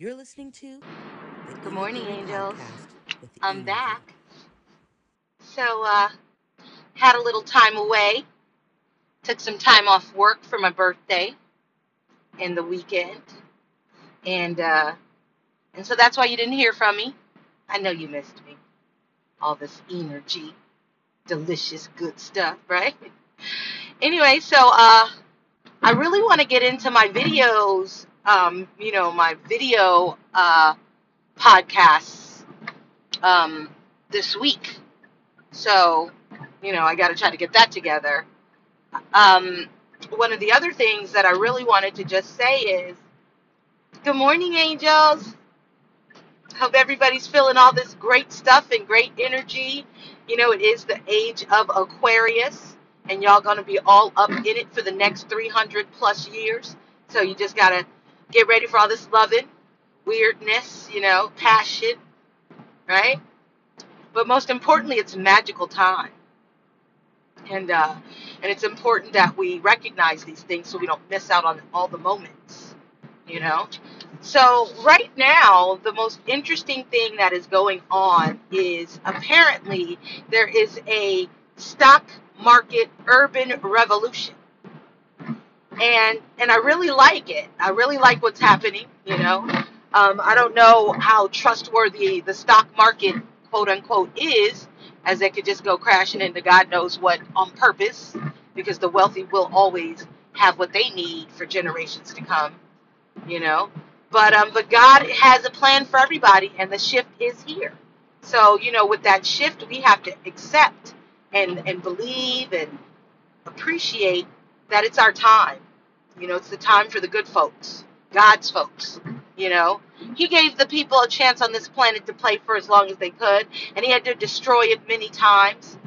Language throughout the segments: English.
You're listening to Good morning, angels. I'm back. So, uh, had a little time away. Took some time off work for my birthday and the weekend. And, uh, and so that's why you didn't hear from me. I know you missed me. All this energy, delicious, good stuff, right? Anyway, so, uh, I really want to get into my videos, um, you know, my video, uh, podcasts, um, this week. So, you know, I got to try to get that together. Um, one of the other things that I really wanted to just say is good morning, angels. Hope everybody's feeling all this great stuff and great energy. You know, it is the age of Aquarius, and y'all going to be all up in it for the next 300 plus years. So you just got to get ready for all this loving, weirdness, you know, passion, right? But most importantly, it's a magical time. And uh, and it's important that we recognize these things so we don't miss out on all the moments, you know. So right now, the most interesting thing that is going on is apparently there is a stock market urban revolution, and and I really like it. I really like what's happening, you know. Um, I don't know how trustworthy the stock market, quote unquote, is, as it could just go crashing into God knows what on purpose, because the wealthy will always have what they need for generations to come, you know. But um, but God has a plan for everybody, and the shift is here. So you know, with that shift, we have to accept and and believe and appreciate that it's our time. You know, it's the time for the good folks, God's folks. You know, He gave the people a chance on this planet to play for as long as they could, and He had to destroy it many times.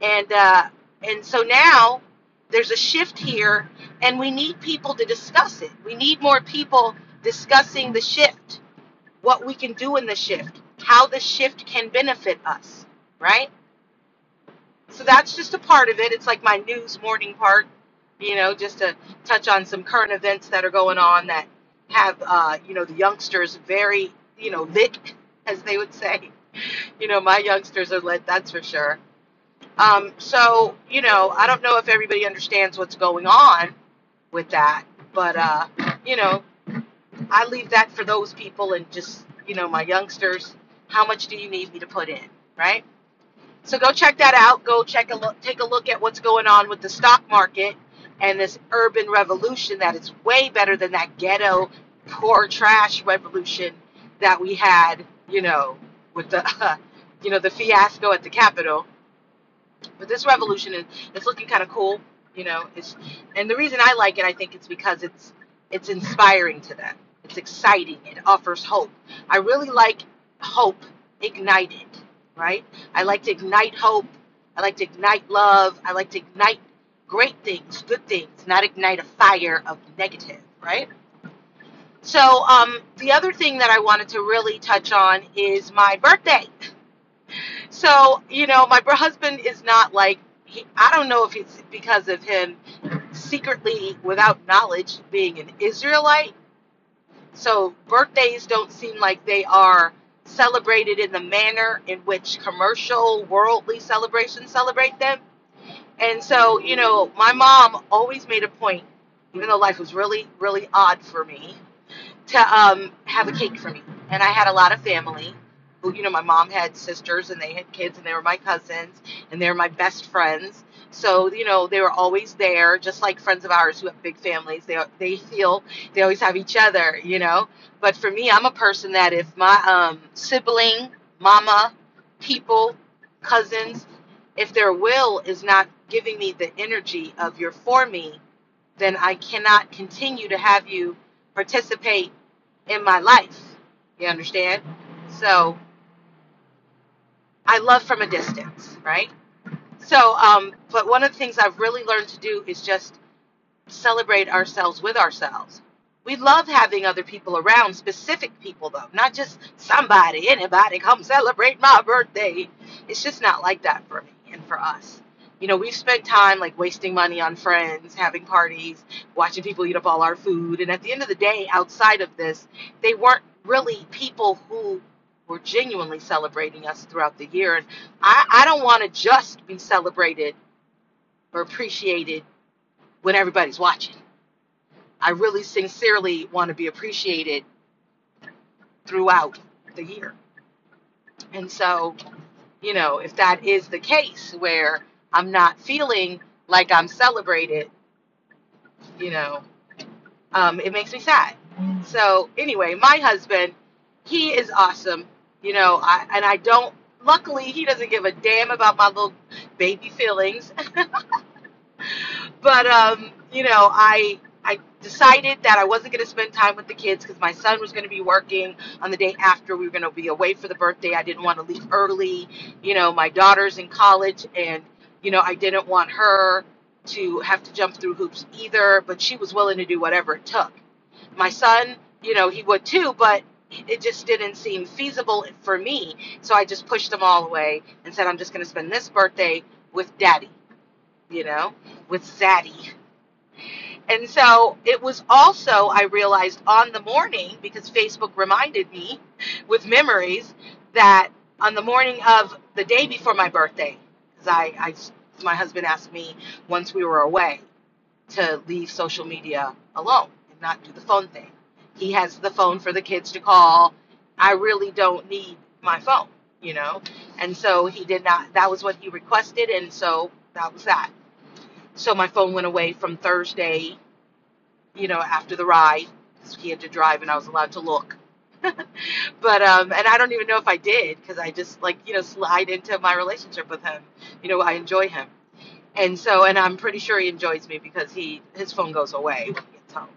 And uh, and so now there's a shift here, and we need people to discuss it. We need more people discussing the shift, what we can do in the shift, how the shift can benefit us, right? So that's just a part of it. It's like my news morning part, you know, just to touch on some current events that are going on that have, uh, you know, the youngsters very, you know, lit, as they would say. You know, my youngsters are lit, that's for sure. Um, so, you know, I don't know if everybody understands what's going on with that, but, uh, you know, I leave that for those people and just, you know, my youngsters. How much do you need me to put in, right? So go check that out. Go check a look, take a look at what's going on with the stock market and this urban revolution that is way better than that ghetto poor trash revolution that we had, you know, with the, uh, you know, the fiasco at the Capitol. But this revolution is it's looking kind of cool, you know. It's and the reason I like it, I think, it's because it's it's inspiring to them. It's exciting. It offers hope. I really like hope ignited, right? I like to ignite hope. I like to ignite love. I like to ignite great things, good things, not ignite a fire of negative, right? So, um, the other thing that I wanted to really touch on is my birthday. So, you know, my husband is not like, he, I don't know if it's because of him secretly, without knowledge, being an Israelite. So, birthdays don't seem like they are celebrated in the manner in which commercial, worldly celebrations celebrate them. And so, you know, my mom always made a point, even though life was really, really odd for me, to um, have a cake for me. And I had a lot of family you know, my mom had sisters and they had kids and they were my cousins and they were my best friends. So, you know, they were always there, just like friends of ours who have big families. They, they feel they always have each other, you know. But for me, I'm a person that if my um, sibling, mama, people, cousins, if their will is not giving me the energy of you're for me, then I cannot continue to have you participate in my life. You understand? So I love from a distance, right? So, um, but one of the things I've really learned to do is just celebrate ourselves with ourselves. We love having other people around, specific people though, not just somebody, anybody come celebrate my birthday. It's just not like that for me and for us. You know, we've spent time like wasting money on friends, having parties, watching people eat up all our food, and at the end of the day, outside of this, they weren't really people who were genuinely celebrating us throughout the year. And I, I don't want to just be celebrated or appreciated when everybody's watching. I really sincerely want to be appreciated throughout the year. And so, you know, if that is the case where I'm not feeling like I'm celebrated, you know, um, it makes me sad. So anyway, my husband, he is awesome, you know, I, and I don't. Luckily, he doesn't give a damn about my little baby feelings. but um, you know, I I decided that I wasn't going to spend time with the kids because my son was going to be working on the day after we were going to be away for the birthday. I didn't want to leave early. You know, my daughter's in college, and you know, I didn't want her to have to jump through hoops either. But she was willing to do whatever it took. My son, you know, he would too, but it just didn't seem feasible for me. So I just pushed them all away and said, I'm just going to spend this birthday with daddy, you know, with Zaddy. And so it was also, I realized on the morning, because Facebook reminded me with memories, that on the morning of the day before my birthday, because I, I, my husband asked me once we were away to leave social media alone and not do the phone thing. He has the phone for the kids to call. I really don't need my phone, you know? And so he did not, that was what he requested, and so that was that. So my phone went away from Thursday, you know, after the ride. He had to drive and I was allowed to look. but um and I don't even know if I did because I just like, you know, slide into my relationship with him. You know, I enjoy him. And so and I'm pretty sure he enjoys me because he his phone goes away when he gets home.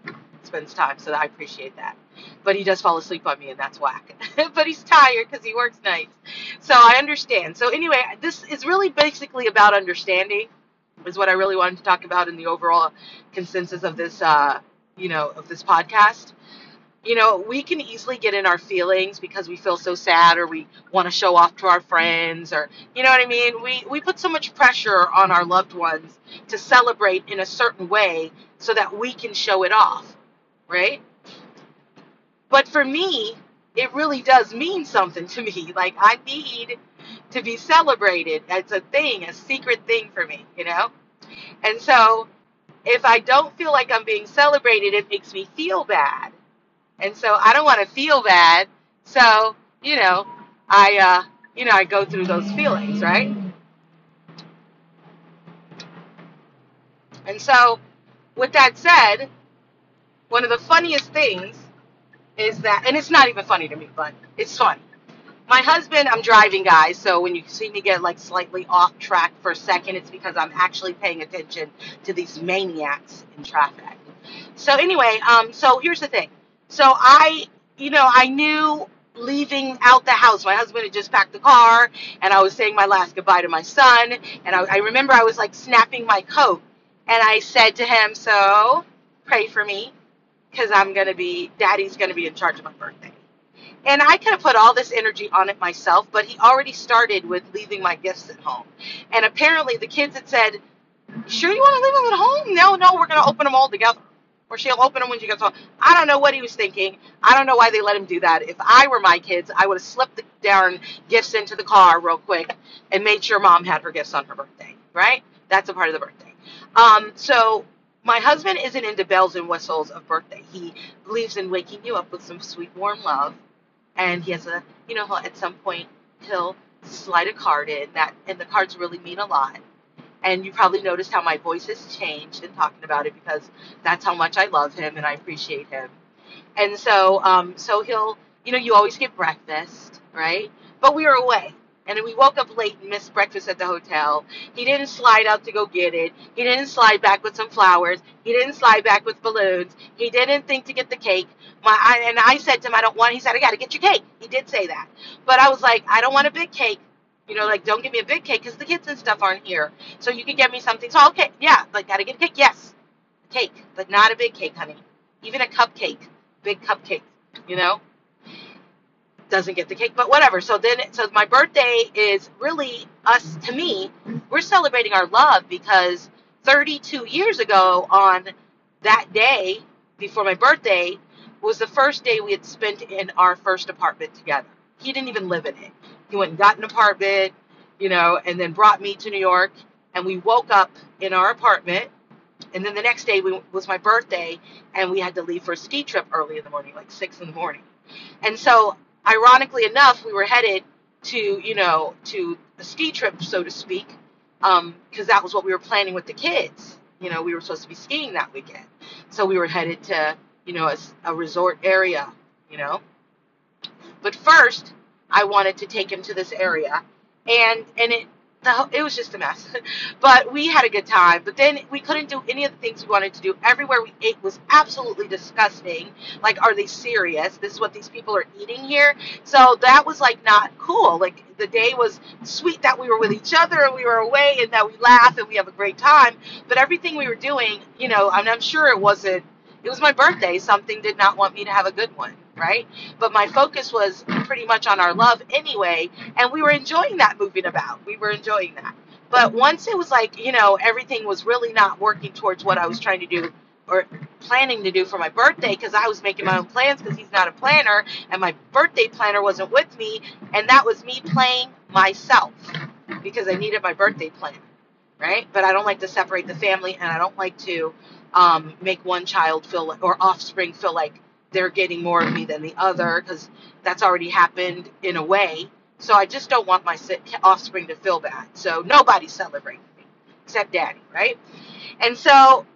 Spends time, so I appreciate that. But he does fall asleep on me and that's whack. but he's tired because he works nights. So I understand. So anyway, this is really basically about understanding is what I really wanted to talk about in the overall consensus of this, uh, you know, of this podcast. You know, we can easily get in our feelings because we feel so sad or we want to show off to our friends or, you know what I mean? We, we put so much pressure on our loved ones to celebrate in a certain way so that we can show it off, right? But for me, it really does mean something to me. Like, I need to be celebrated. It's a thing, a secret thing for me, you know? And so if I don't feel like I'm being celebrated, it makes me feel bad. And so I don't want to feel bad. So, you know, I, uh, you know, I go through those feelings, right? And so, with that said, one of the funniest things is that, and it's not even funny to me, but it's funny my husband, I'm driving, guys. So when you see me get like slightly off track for a second, it's because I'm actually paying attention to these maniacs in traffic. So anyway, um, so here's the thing. So I, you know, I knew leaving out the house. My husband had just packed the car, and I was saying my last goodbye to my son. And I, I remember I was like snapping my coat, and I said to him, "So pray for me, because I'm gonna be, Daddy's gonna be in charge of my birthday." And I could have put all this energy on it myself, but he already started with leaving my gifts at home. And apparently the kids had said, Sure you want to leave them at home? No, no, we're to open them all together. Or she'll open them when she gets home. I don't know what he was thinking. I don't know why they let him do that. If I were my kids, I would have slipped the darn gifts into the car real quick and made sure mom had her gifts on her birthday, right? That's a part of the birthday. Um, so my husband isn't into bells and whistles of birthday. He believes in waking you up with some sweet, warm love and he has a you know at some point he'll slide a card in that and the cards really mean a lot and you probably noticed how my voice has changed in talking about it because that's how much I love him and I appreciate him and so um so he'll you know you always get breakfast right but we were away and we woke up late and missed breakfast at the hotel. He didn't slide out to go get it. He didn't slide back with some flowers. He didn't slide back with balloons. He didn't think to get the cake. My I, and I said to him, I don't want. He said, I got to get your cake. He did say that, but I was like, I don't want a big cake. You know, like don't give me a big cake because the kids and stuff aren't here. So you can get me something. So okay, yeah, like gotta get a cake. Yes, cake, but not a big cake, honey. Even a cupcake, big cupcake. You know doesn't get the cake, but whatever. So then, so my birthday is really us to me. We're celebrating our love because 32 years ago on that day before my birthday, was the first day we had spent in our first apartment together. He didn't even live in it. He went and got an apartment, you know, and then brought me to New York. And we woke up in our apartment. And then the next day we, was my birthday, and we had to leave for a ski trip early in the morning, like six in the morning. And so, ironically enough, we were headed to, you know, to a ski trip, so to speak, because um, that was what we were planning with the kids. You know, we were supposed to be skiing that weekend. So we were headed to, you know, a, a resort area, you know. But first, I wanted to take him to this area, and and it the, it was just a mess. but we had a good time. But then we couldn't do any of the things we wanted to do. Everywhere we ate was absolutely disgusting. Like, are they serious? This is what these people are eating here. So that was like not cool. Like the day was sweet that we were with each other and we were away and that we laugh and we have a great time. But everything we were doing, you know, and I'm sure it wasn't. It was my birthday. Something did not want me to have a good one right? But my focus was pretty much on our love anyway, and we were enjoying that moving about. We were enjoying that. But once it was like, you know, everything was really not working towards what I was trying to do or planning to do for my birthday because I was making my own plans because he's not a planner and my birthday planner wasn't with me and that was me playing myself because I needed my birthday planner, right? But I don't like to separate the family and I don't like to um, make one child feel or offspring feel like they're getting more of me than the other because that's already happened in a way. So I just don't want my offspring to feel bad. So nobody's celebrating me except daddy, right? And so,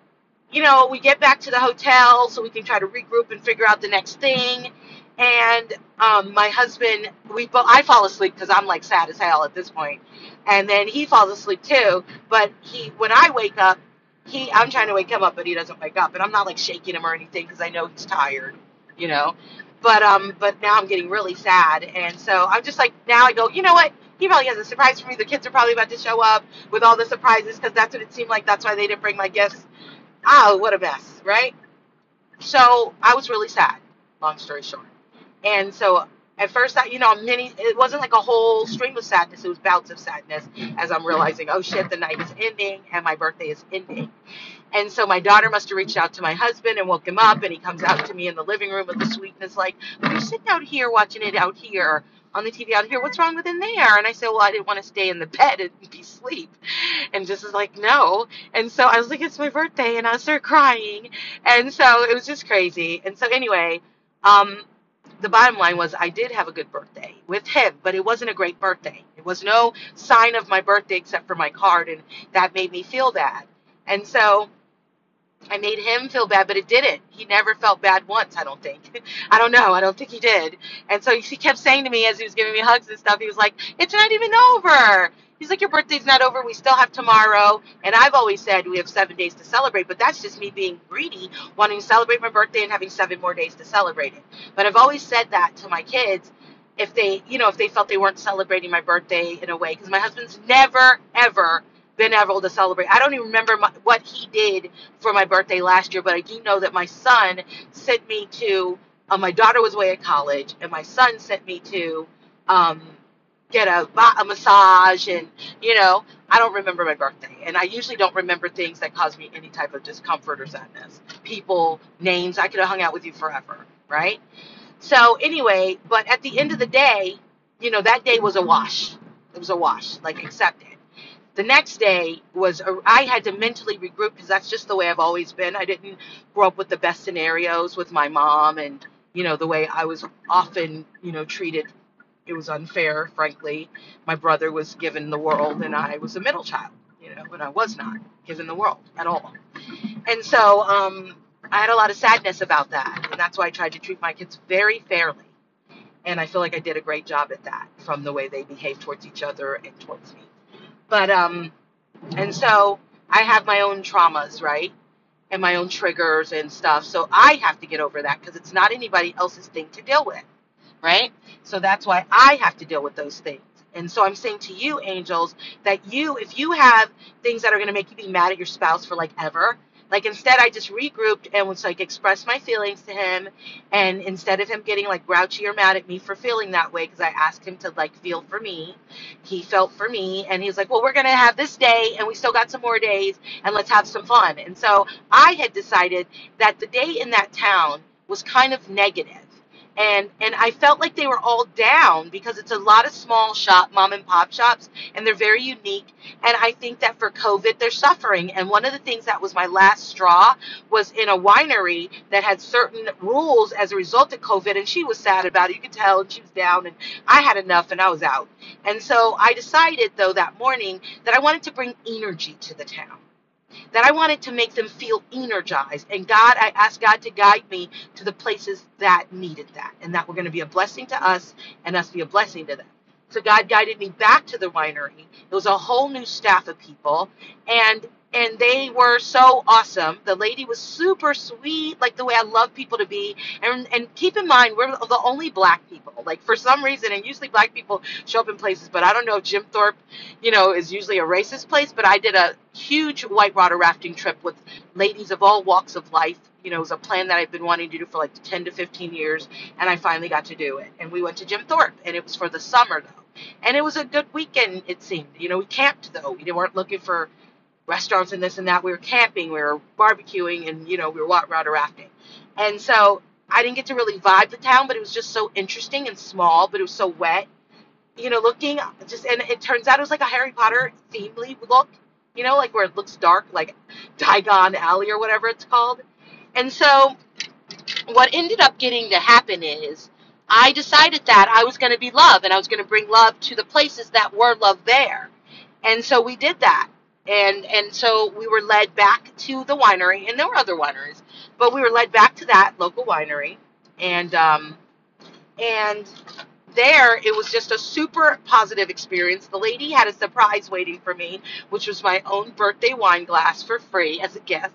you know, we get back to the hotel so we can try to regroup and figure out the next thing. And um, my husband, we both, I fall asleep because I'm like sad as hell at this point, and then he falls asleep too. But he, when I wake up, he, I'm trying to wake him up, but he doesn't wake up, and I'm not like shaking him or anything because I know he's tired you know. But um, but now I'm getting really sad, and so I'm just like now I go, you know what? He probably has a surprise for me. The kids are probably about to show up with all the surprises because that's what it seemed like. That's why they didn't bring my gifts. Oh, what a mess, right? So I was really sad. Long story short, and so at first, I, you know, many. It wasn't like a whole stream of sadness. It was bouts of sadness as I'm realizing, oh shit, the night is ending and my birthday is ending. And so my daughter must have reached out to my husband and woke him up, and he comes out to me in the living room with the sweetness, like, "You're sitting out here watching it out here on the TV out here. What's wrong with in there?" And I said, "Well, I didn't want to stay in the bed and be asleep." And just is like, "No." And so I was like, "It's my birthday," and I started crying, and so it was just crazy. And so anyway, um, the bottom line was I did have a good birthday with him, but it wasn't a great birthday. It was no sign of my birthday except for my card, and that made me feel bad. And so I made him feel bad, but it didn't. He never felt bad once, I don't think. I don't know. I don't think he did. And so he kept saying to me as he was giving me hugs and stuff, he was like, It's not even over. He's like, Your birthday's not over. We still have tomorrow. And I've always said we have seven days to celebrate, but that's just me being greedy, wanting to celebrate my birthday and having seven more days to celebrate it. But I've always said that to my kids if they, you know, if they felt they weren't celebrating my birthday in a way, because my husband's never, ever been able to celebrate. I don't even remember my, what he did for my birthday last year, but I do know that my son sent me to. Uh, my daughter was away at college, and my son sent me to um, get a, a massage, and you know, I don't remember my birthday, and I usually don't remember things that cause me any type of discomfort or sadness. People, names, I could have hung out with you forever, right? So anyway, but at the end of the day, you know, that day was a wash. It was a wash, like accepted the next day was a, I had to mentally regroup because that's just the way I've always been. I didn't grow up with the best scenarios with my mom and you know the way I was often you know treated. It was unfair frankly. My brother was given the world and I was a middle child you know and I was not given the world at all. And so um, I had a lot of sadness about that and that's why I tried to treat my kids very fairly. And I feel like I did a great job at that from the way they behaved towards each other and towards me but um, and so I have my own traumas, right? And my own triggers and stuff. So I have to get over that because it's not anybody else's thing to deal with, right? So that's why I have to deal with those things. And so I'm saying to you, angels, that you, if you have things that are going to make you be mad at your spouse for like ever, like instead, I just regrouped and was like express my feelings to him. And instead of him getting like grouchy or mad at me for feeling that way, because I asked him to like feel for me, he felt for me. And he was like, well, we're to have this day and we still got some more days and let's have some fun. And so I had decided that the day in that town was kind of negative and and I felt like they were all down because it's a lot of small shop mom and pop shops and they're very unique. And I think that for COVID they're suffering. And one of the things that was my last straw was in a winery that had certain rules as a result of COVID and she was sad about it. You could tell and she was down and I had enough and I was out. And so I decided though that morning that I wanted to bring energy to the town that I wanted to make them feel energized. And God, I asked God to guide me to the places that needed that and that were going to be a blessing to us and us be a blessing to them. So God guided me back to the winery. It was a whole new staff of people and and they were so awesome. The lady was super sweet, like the way I love people to be. And and keep in mind, we're the only black people. Like for some reason, and usually black people show up in places, but I don't know if Jim Thorpe, you know, is usually a racist place. But I did a huge whitewater rafting trip with ladies of all walks of life. You know, it was a plan that I've been wanting to do for like 10 to 15 years, and I finally got to do it. And we went to Jim Thorpe, and it was for the summer though. And it was a good weekend, it seemed. You know, we camped though. We weren't looking for restaurants and this and that. We were camping, we were barbecuing, and you know, we were water rafting. And so I didn't get to really vibe the town, but it was just so interesting and small, but it was so wet. You know, looking just and it turns out it was like a Harry Potter themely look. You know, like where it looks dark, like Diagon Alley or whatever it's called. And so what ended up getting to happen is I decided that I was going to be love and I was going to bring love to the places that were love there. And so we did that and and so we were led back to the winery, and there were other wineries, but we were led back to that local winery, and um, and there it was just a super positive experience. The lady had a surprise waiting for me, which was my own birthday wine glass for free as a gift,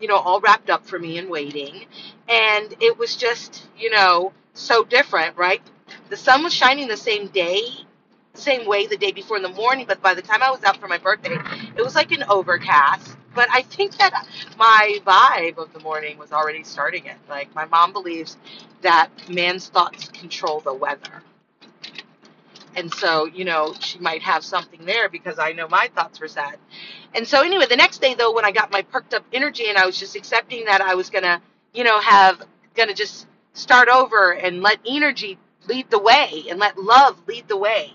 you know, all wrapped up for me and waiting, and it was just you know so different, right? The sun was shining the same day same way the day before in the morning, but by the time I was out for my birthday, it was like an overcast. But I think that my vibe of the morning was already starting it. Like my mom believes that man's thoughts control the weather. And so, you know, she might have something there because I know my thoughts were sad. And so anyway, the next day though, when I got my perked up energy and I was just accepting that I was gonna, you know, have gonna just start over and let energy lead the way and let love lead the way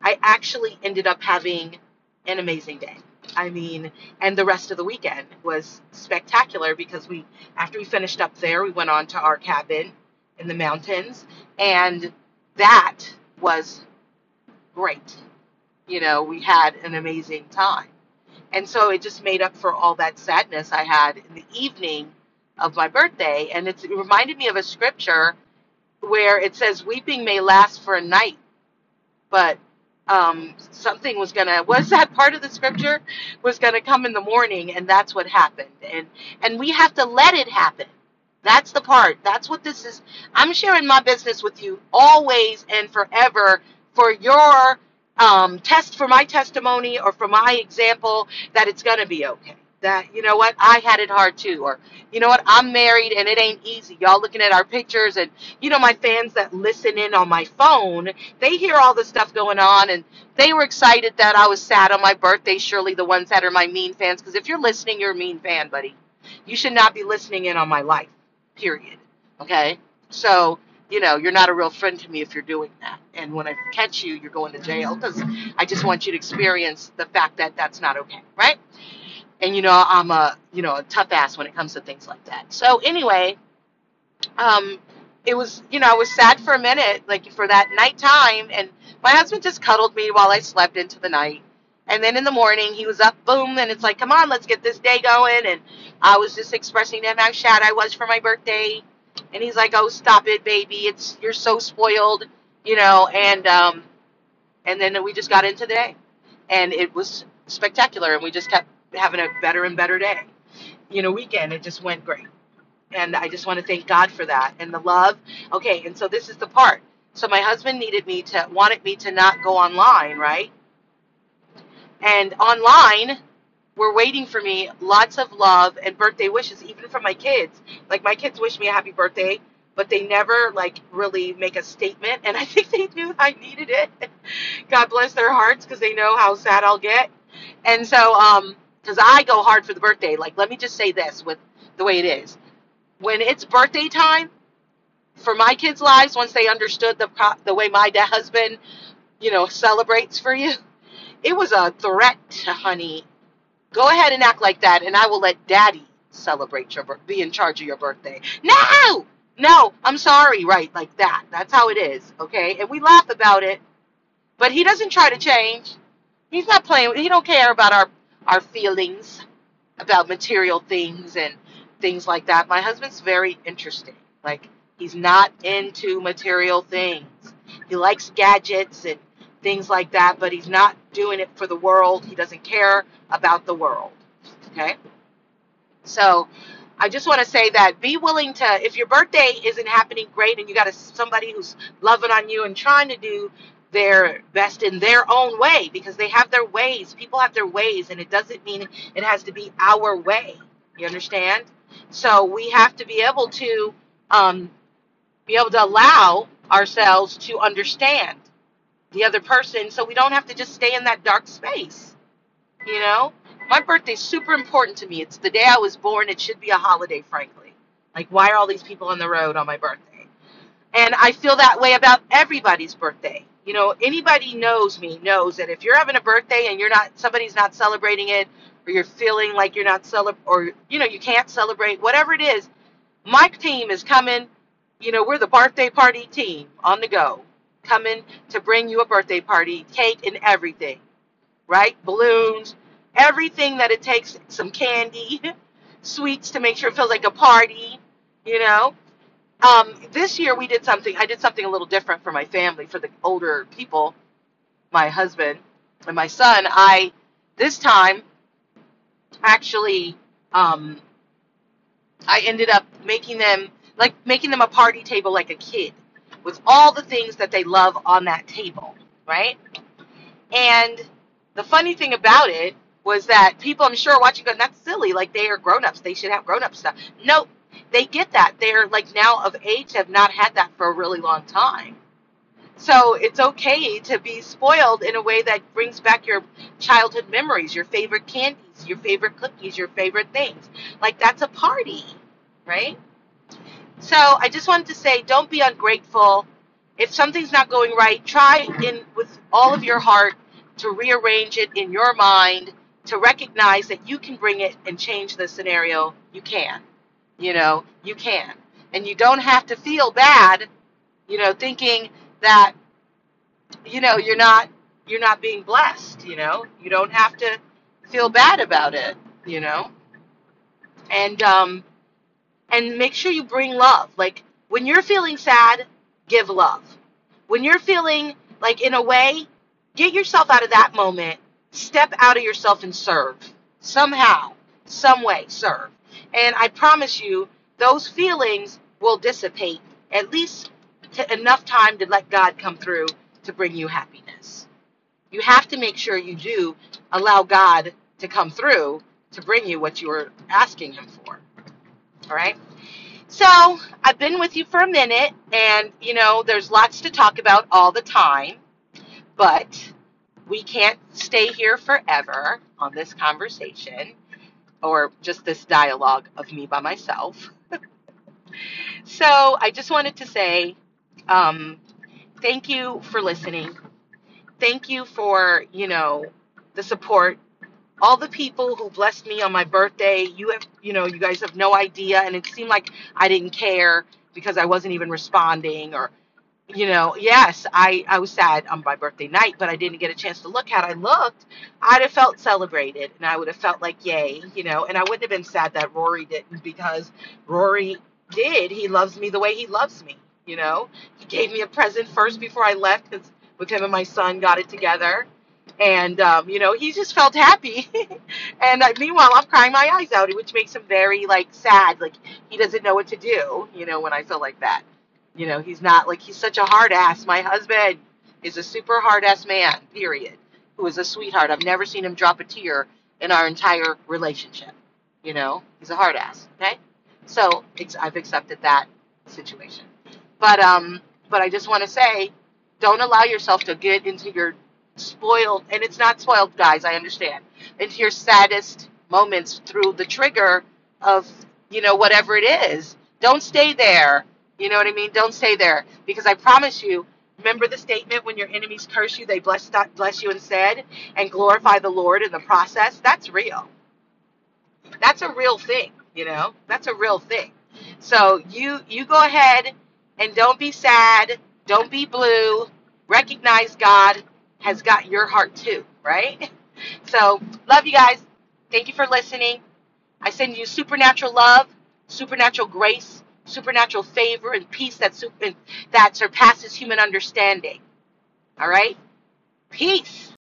I actually ended up having an amazing day. I mean, and the rest of the weekend was spectacular because we, after we finished up there, we went on to our cabin in the mountains, and that was great. You know, we had an amazing time. And so it just made up for all that sadness I had in the evening of my birthday. And it reminded me of a scripture where it says, Weeping may last for a night, but um, something was gonna was that part of the scripture? Was gonna come in the morning and that's what happened. And and we have to let it happen. That's the part. That's what this is. I'm sharing my business with you always and forever for your um, test for my testimony or for my example that it's gonna be okay that you know what? I had it hard too or you know what? I'm married and it ain't easy. Y'all looking at our pictures and you know my fans that listen in on my phone they hear all the stuff going on and they were excited that I was sad on my birthday surely the ones that are my mean fans because if you're listening you're a mean fan buddy. You should not be listening in on my life period. Okay? So you know you're not a real friend to me if you're doing that. And when I catch you you're going to jail because I just want you to experience the fact that that's not okay right and you know I'm a you know a tough ass when it comes to things like that. So anyway, um, it was you know I was sad for a minute, like for that night time, and my husband just cuddled me while I slept into the night. And then in the morning he was up, boom, and it's like, come on, let's get this day going. And I was just expressing to him how sad I was for my birthday, and he's like, oh, stop it, baby, it's you're so spoiled, you know. And um, and then we just got into the day, and it was spectacular, and we just kept having a better and better day. You know, weekend, it just went great. And I just want to thank God for that and the love. Okay, and so this is the part. So my husband needed me to, wanted me to not go online, right? And online, were waiting for me lots of love and birthday wishes, even from my kids. Like my kids wish me a happy birthday, but they never like really make a statement. And I think they knew I needed it. God bless their hearts because they know how sad I'll get. And so, um, because I go hard for the birthday. Like, let me just say this with the way it is. When it's birthday time, for my kids' lives, once they understood the the way my dad husband, you know, celebrates for you, it was a threat honey. Go ahead and act like that, and I will let daddy celebrate your be in charge of your birthday. No! No, I'm sorry, right, like that. That's how it is, okay? And we laugh about it, but he doesn't try to change. He's not playing. He don't care about our our feelings about material things and things like that. My husband's very interesting. Like he's not into material things. He likes gadgets and things like that, but he's not doing it for the world. He doesn't care about the world. Okay? So, I just want to say that be willing to if your birthday isn't happening great and you got a, somebody who's loving on you and trying to do their best in their own way because they have their ways. People have their ways, and it doesn't mean it has to be our way. You understand? So we have to be able to um, be able to allow ourselves to understand the other person, so we don't have to just stay in that dark space. You know, my birthday's super important to me. It's the day I was born. It should be a holiday, frankly. Like, why are all these people on the road on my birthday? And I feel that way about everybody's birthday you know, anybody knows me knows that if you're having a birthday and you're not somebody's not celebrating it or you're feeling like you're not celebrate or you know, you can't celebrate, whatever it is, my team is coming, you know, we're the birthday party team on the go, coming to bring you a birthday party, cake and everything. Right? Balloons, everything that it takes, some candy, sweets to make sure it feels like a party, you know um, this year we did something. I did something a little different for my family, for the older people, my husband and my son. I this time actually um, I ended up making them like making them a party table like a kid with all the things that they love on that table, right? And the funny thing about it was that people, I'm sure, are watching going, that's silly. Like they are grown ups. They should have grown up stuff. Nope they get that. They're like now of age, have not had that for a really long time. So it's okay to be spoiled in a way that brings back your childhood memories, your favorite candies, your favorite cookies, your favorite things. Like that's a party, right? So I just wanted to say don't be ungrateful. If something's not going right, try in with all of your heart to rearrange it in your mind to recognize that you can bring it and change the scenario. You can. You know, you can. And you don't have to feel bad, you know, thinking that you know, you're not you're not being blessed, you know. You don't have to feel bad about it, you know. And um and make sure you bring love. Like when you're feeling sad, give love. When you're feeling like in a way, get yourself out of that moment, step out of yourself and serve. Somehow, some way, serve. And I promise you, those feelings will dissipate at least enough time to let God come through to bring you happiness. You have to make sure you do allow God to come through to bring you what you are asking Him for. All right? So I've been with you for a minute, and you know, there's lots to talk about all the time, but we can't stay here forever on this conversation or just this dialogue of me by myself. so I just wanted to say um, thank you for listening. Thank you for, you know, the support. All the people who blessed me on my birthday, you have, you know, you guys have no idea. And it seemed like I didn't care because I wasn't even responding or you know, yes, I, I was sad on my birthday night, but I didn't get a chance to look. Had I looked, I'd have felt celebrated and I would have felt like, yay, you know, and I wouldn't have been sad that Rory didn't because Rory did. He loves me the way he loves me, you know. He gave me a present first before I left because with him and my son got it together. And, um, you know, he just felt happy. and uh, meanwhile, I'm crying my eyes out, which makes him very, like, sad. Like, he doesn't know what to do, you know, when I feel like that. You know, he's not like he's such a hard ass. My husband is a super hard ass man, period, who is a sweetheart. I've never seen him drop a tear in our entire relationship. You know, he's a hard ass. Okay, so I've accepted that situation. But um, but I just want to say, don't allow yourself to get into your spoiled, and it's not spoiled, guys. I understand into your saddest moments through the trigger of you know whatever it is. Don't stay there You know what I mean? Don't stay there because I promise you. Remember the statement when your enemies curse you, they bless bless you instead and glorify the Lord in the process. That's real. That's a real thing. You know, that's a real thing. So you you go ahead and don't be sad. Don't be blue. Recognize God has got your heart too, right? So love you guys. Thank you for listening. I send you supernatural love, supernatural grace, supernatural favor, and peace that that surpasses human understanding. All right? Peace.